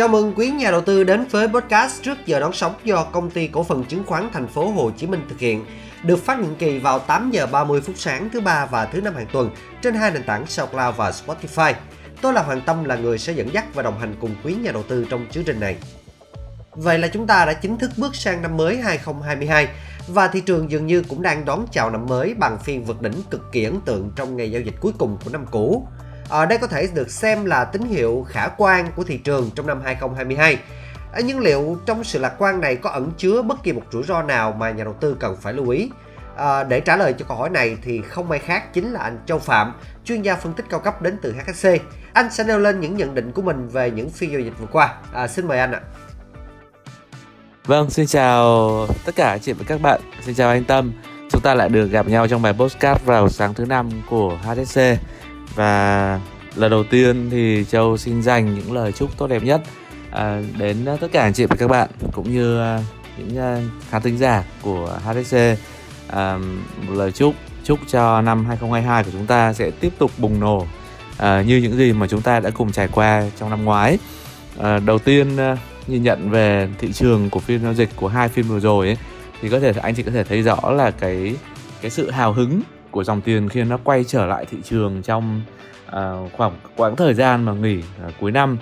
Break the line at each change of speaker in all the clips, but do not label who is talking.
Chào mừng quý nhà đầu tư đến với podcast trước giờ đón sóng do công ty cổ phần chứng khoán thành phố Hồ Chí Minh thực hiện. Được phát định kỳ vào 8 giờ 30 phút sáng thứ ba và thứ năm hàng tuần trên hai nền tảng SoundCloud và Spotify. Tôi là Hoàng Tâm, là người sẽ dẫn dắt và đồng hành cùng quý nhà đầu tư trong chương trình này. Vậy là chúng ta đã chính thức bước sang năm mới 2022 và thị trường dường như cũng đang đón chào năm mới bằng phiên vượt đỉnh cực kỳ ấn tượng trong ngày giao dịch cuối cùng của năm cũ. Ở đây có thể được xem là tín hiệu khả quan của thị trường trong năm 2022. Ờ, nhưng liệu trong sự lạc quan này có ẩn chứa bất kỳ một rủi ro nào mà nhà đầu tư cần phải lưu ý? À, để trả lời cho câu hỏi này thì không ai khác chính là anh Châu Phạm, chuyên gia phân tích cao cấp đến từ HSC. Anh sẽ nêu lên những nhận định của mình về những phiên giao dịch vừa qua. À, xin mời anh ạ.
Vâng, xin chào tất cả chị và các bạn. Xin chào anh Tâm. Chúng ta lại được gặp nhau trong bài postcard vào sáng thứ năm của HSC. Và lần đầu tiên thì Châu xin dành những lời chúc tốt đẹp nhất à, đến tất cả anh chị và các bạn cũng như à, những à, khán thính giả của HSC. À, một lời chúc chúc cho năm 2022 của chúng ta sẽ tiếp tục bùng nổ à, như những gì mà chúng ta đã cùng trải qua trong năm ngoái. À, đầu tiên à, nhìn nhận về thị trường của phiên giao dịch của hai phiên vừa rồi ấy, thì có thể anh chị có thể thấy rõ là cái cái sự hào hứng của dòng tiền khi nó quay trở lại thị trường trong uh, khoảng quãng thời gian mà nghỉ uh, cuối năm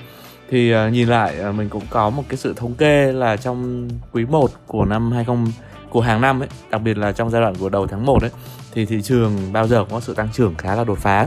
thì uh, nhìn lại uh, mình cũng có một cái sự thống kê là trong quý 1 của năm 20 của hàng năm ấy, đặc biệt là trong giai đoạn của đầu tháng 1 ấy thì thị trường bao giờ cũng có sự tăng trưởng khá là đột phá.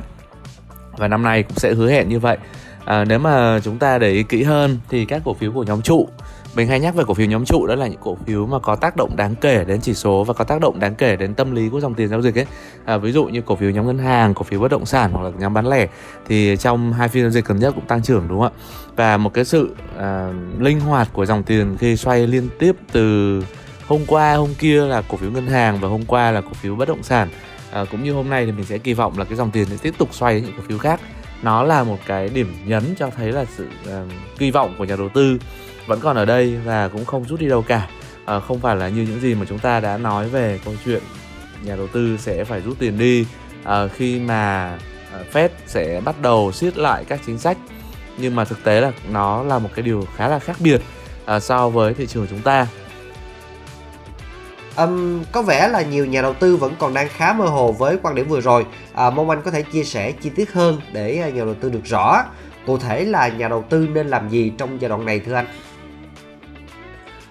Và năm nay cũng sẽ hứa hẹn như vậy. À, nếu mà chúng ta để ý kỹ hơn thì các cổ phiếu của nhóm trụ mình hay nhắc về cổ phiếu nhóm trụ đó là những cổ phiếu mà có tác động đáng kể đến chỉ số và có tác động đáng kể đến tâm lý của dòng tiền giao dịch ấy. À, ví dụ như cổ phiếu nhóm ngân hàng cổ phiếu bất động sản hoặc là nhóm bán lẻ thì trong hai phiên giao dịch gần nhất cũng tăng trưởng đúng không ạ? Và một cái sự à, linh hoạt của dòng tiền khi xoay liên tiếp từ hôm qua hôm kia là cổ phiếu ngân hàng và hôm qua là cổ phiếu bất động sản. À, cũng như hôm nay thì mình sẽ kỳ vọng là cái dòng tiền sẽ tiếp tục xoay những cổ phiếu khác nó là một cái điểm nhấn cho thấy là sự uh, kỳ vọng của nhà đầu tư vẫn còn ở đây và cũng không rút đi đâu cả. Uh, không phải là như những gì mà chúng ta đã nói về câu chuyện nhà đầu tư sẽ phải rút tiền đi uh, khi mà uh, Fed sẽ bắt đầu siết lại các chính sách. Nhưng mà thực tế là nó là một cái điều khá là khác biệt uh, so với thị trường chúng ta.
Um, có vẻ là nhiều nhà đầu tư vẫn còn đang khá mơ hồ với quan điểm vừa rồi. À, mong anh có thể chia sẻ chi tiết hơn để à, nhà đầu tư được rõ. Cụ thể là nhà đầu tư nên làm gì trong giai đoạn này thưa anh?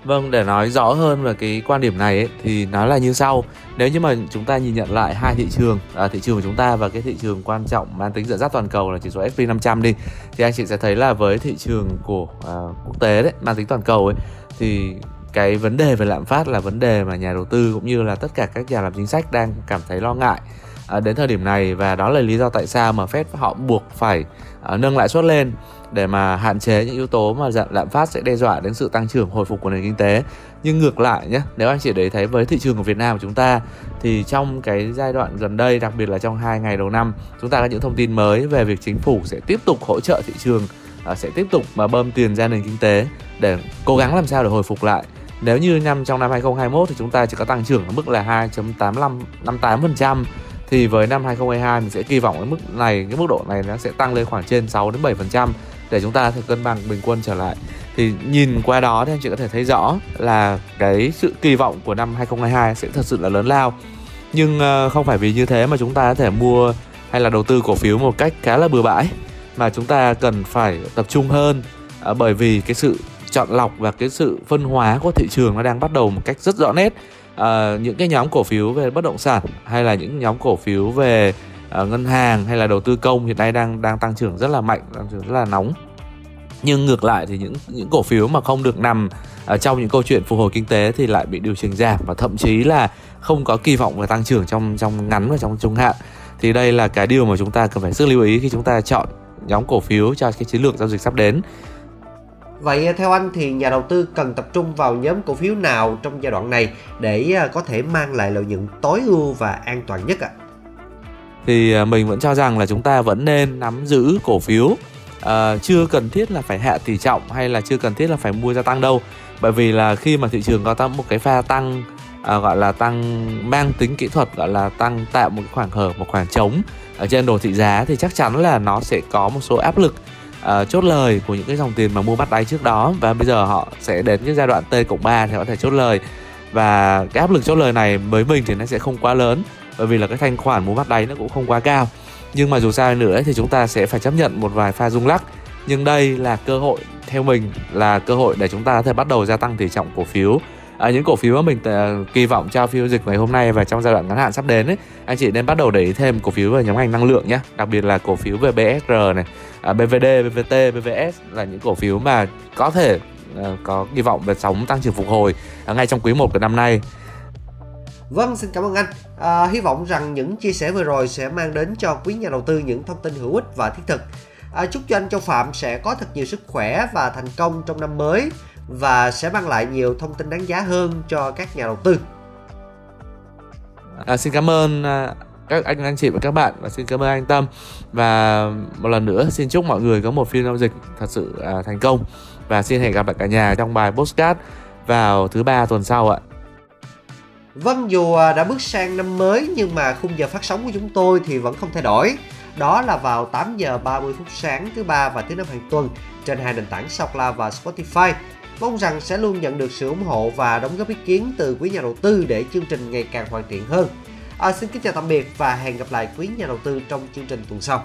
Vâng, để nói rõ hơn về cái quan điểm này ấy, thì nó là như sau. Nếu như mà chúng ta nhìn nhận lại hai thị trường, à, thị trường của chúng ta và cái thị trường quan trọng mang tính dẫn dắt toàn cầu là chỉ số S&P 500 đi, thì anh chị sẽ thấy là với thị trường của à, quốc tế đấy, mang tính toàn cầu ấy, thì cái vấn đề về lạm phát là vấn đề mà nhà đầu tư cũng như là tất cả các nhà làm chính sách đang cảm thấy lo ngại à, đến thời điểm này. Và đó là lý do tại sao mà Fed họ buộc phải à, nâng lãi suất lên để mà hạn chế những yếu tố mà lạm phát sẽ đe dọa đến sự tăng trưởng hồi phục của nền kinh tế. Nhưng ngược lại nhé nếu anh chị để thấy với thị trường của Việt Nam của chúng ta thì trong cái giai đoạn gần đây đặc biệt là trong hai ngày đầu năm chúng ta có những thông tin mới về việc chính phủ sẽ tiếp tục hỗ trợ thị trường à, sẽ tiếp tục mà bơm tiền ra nền kinh tế để cố gắng làm sao để hồi phục lại nếu như năm trong năm 2021 thì chúng ta chỉ có tăng trưởng ở mức là 2.8558% thì với năm 2022 mình sẽ kỳ vọng cái mức này, cái mức độ này nó sẽ tăng lên khoảng trên 6 đến 7% để chúng ta thể cân bằng bình quân trở lại. Thì nhìn qua đó thì anh chị có thể thấy rõ là cái sự kỳ vọng của năm 2022 sẽ thật sự là lớn lao. Nhưng ờ, không phải vì như thế mà chúng ta có thể mua hay là đầu tư cổ phiếu một cách khá là bừa bãi, mà chúng ta cần phải tập trung hơn ờ, bởi vì cái sự chọn lọc và cái sự phân hóa của thị trường nó đang bắt đầu một cách rất rõ nét. À, những cái nhóm cổ phiếu về bất động sản hay là những nhóm cổ phiếu về uh, ngân hàng hay là đầu tư công hiện nay đang đang tăng trưởng rất là mạnh tăng trưởng rất là nóng. Nhưng ngược lại thì những những cổ phiếu mà không được nằm ở trong những câu chuyện phục hồi kinh tế thì lại bị điều chỉnh giảm và thậm chí là không có kỳ vọng về tăng trưởng trong trong ngắn và trong trung hạn. Thì đây là cái điều mà chúng ta cần phải sức lưu ý khi chúng ta chọn nhóm cổ phiếu cho cái chiến lược giao dịch sắp đến.
Vậy à, theo anh thì nhà đầu tư cần tập trung vào nhóm cổ phiếu nào trong giai đoạn này để à, có thể mang lại lợi nhuận tối ưu và an toàn nhất ạ? À?
Thì mình vẫn cho rằng là chúng ta vẫn nên nắm giữ cổ phiếu à, chưa cần thiết là phải hạ tỷ trọng hay là chưa cần thiết là phải mua gia tăng đâu bởi vì là khi mà thị trường có tăng một cái pha tăng à, gọi là tăng mang tính kỹ thuật gọi là tăng tạo một khoảng hở một khoảng trống ở trên đồ thị giá thì chắc chắn là nó sẽ có một số áp lực uh, chốt lời của những cái dòng tiền mà mua bắt đáy trước đó. Và bây giờ họ sẽ đến cái giai đoạn T cộng 3 thì họ có thể chốt lời. Và cái áp lực chốt lời này với mình thì nó sẽ không quá lớn bởi vì là cái thanh khoản mua bắt đáy nó cũng không quá cao. Nhưng mà dù sao nữa thì chúng ta sẽ phải chấp nhận một vài pha rung lắc. Nhưng đây là cơ hội theo mình là cơ hội để chúng ta có thể bắt đầu gia tăng tỷ trọng cổ phiếu à, những cổ phiếu mà mình t- kỳ vọng cho phiên dịch ngày hôm nay và trong giai đoạn ngắn hạn sắp đến ấy, anh chị nên bắt đầu để ý thêm cổ phiếu về nhóm ngành năng lượng nhé đặc biệt là cổ phiếu về BSR này à, BVD, BVT, BVS là những cổ phiếu mà có thể à, có kỳ vọng về sóng tăng trưởng phục hồi à, ngay trong quý 1 của năm nay
Vâng, xin cảm ơn anh. À, hy vọng rằng những chia sẻ vừa rồi sẽ mang đến cho quý nhà đầu tư những thông tin hữu ích và thiết thực. À, chúc cho anh Châu Phạm sẽ có thật nhiều sức khỏe và thành công trong năm mới và sẽ mang lại nhiều thông tin đáng giá hơn cho các nhà đầu tư.
À, xin cảm ơn à, các anh anh chị và các bạn và xin cảm ơn anh Tâm và một lần nữa xin chúc mọi người có một phiên giao dịch thật sự à, thành công và xin hẹn gặp lại cả nhà trong bài postcard vào thứ ba tuần sau ạ.
Vâng, dù à, đã bước sang năm mới nhưng mà khung giờ phát sóng của chúng tôi thì vẫn không thay đổi. Đó là vào 8 giờ 30 phút sáng thứ ba và thứ năm hàng tuần trên hai nền tảng SoundCloud và Spotify. Mong rằng sẽ luôn nhận được sự ủng hộ và đóng góp ý kiến từ quý nhà đầu tư để chương trình ngày càng hoàn thiện hơn. À, xin kính chào tạm biệt và hẹn gặp lại quý nhà đầu tư trong chương trình tuần sau.